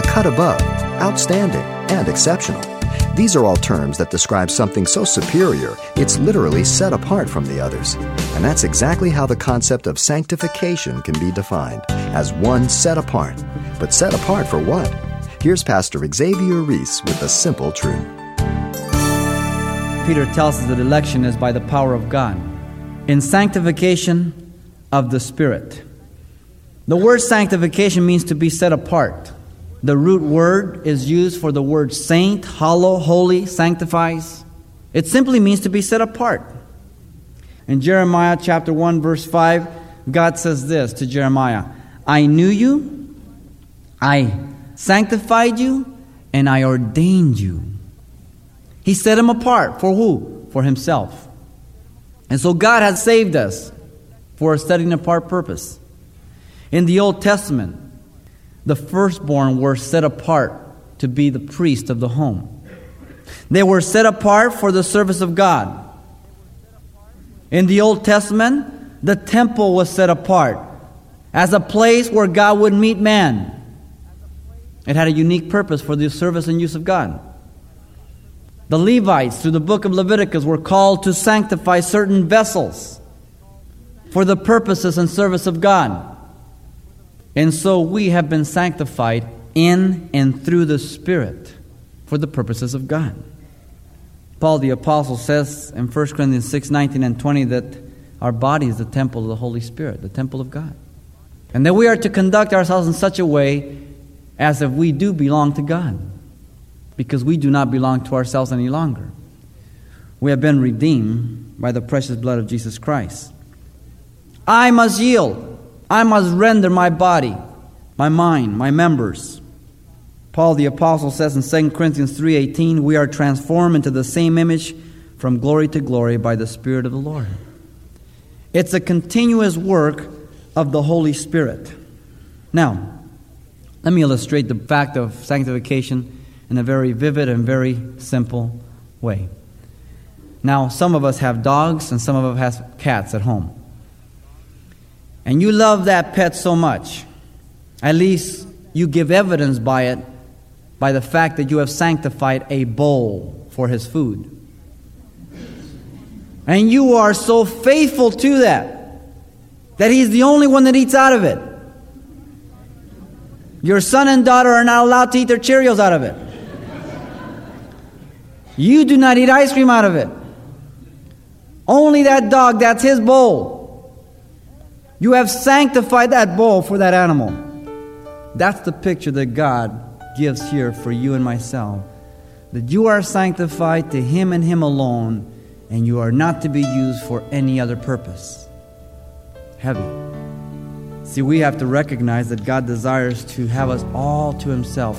a cut above, outstanding, and exceptional. These are all terms that describe something so superior, it's literally set apart from the others. And that's exactly how the concept of sanctification can be defined as one set apart. But set apart for what? Here's Pastor Xavier Reese with a simple truth. Peter tells us that election is by the power of God. In sanctification of the Spirit. The word sanctification means to be set apart. The root word is used for the word saint, hollow, holy, sanctifies. It simply means to be set apart. In Jeremiah chapter 1 verse 5, God says this to Jeremiah, I knew you, I sanctified you, and I ordained you. He set him apart for who? For himself. And so God has saved us for a setting apart purpose. In the Old Testament, the firstborn were set apart to be the priest of the home. They were set apart for the service of God. In the Old Testament, the temple was set apart as a place where God would meet man. It had a unique purpose for the service and use of God. The Levites, through the book of Leviticus, were called to sanctify certain vessels for the purposes and service of God. And so we have been sanctified in and through the Spirit for the purposes of God. Paul the Apostle says in 1 Corinthians 6 19 and 20 that our body is the temple of the Holy Spirit, the temple of God. And that we are to conduct ourselves in such a way as if we do belong to God, because we do not belong to ourselves any longer. We have been redeemed by the precious blood of Jesus Christ. I must yield I must render my body, my mind, my members. Paul the apostle says in 2 Corinthians 3:18, we are transformed into the same image from glory to glory by the spirit of the Lord. It's a continuous work of the Holy Spirit. Now, let me illustrate the fact of sanctification in a very vivid and very simple way. Now, some of us have dogs and some of us have cats at home and you love that pet so much, at least you give evidence by it, by the fact that you have sanctified a bowl for his food. And you are so faithful to that, that he's the only one that eats out of it. Your son and daughter are not allowed to eat their Cheerios out of it. You do not eat ice cream out of it. Only that dog, that's his bowl. You have sanctified that bowl for that animal. That's the picture that God gives here for you and myself. That you are sanctified to Him and Him alone, and you are not to be used for any other purpose. Heavy. See, we have to recognize that God desires to have us all to Himself.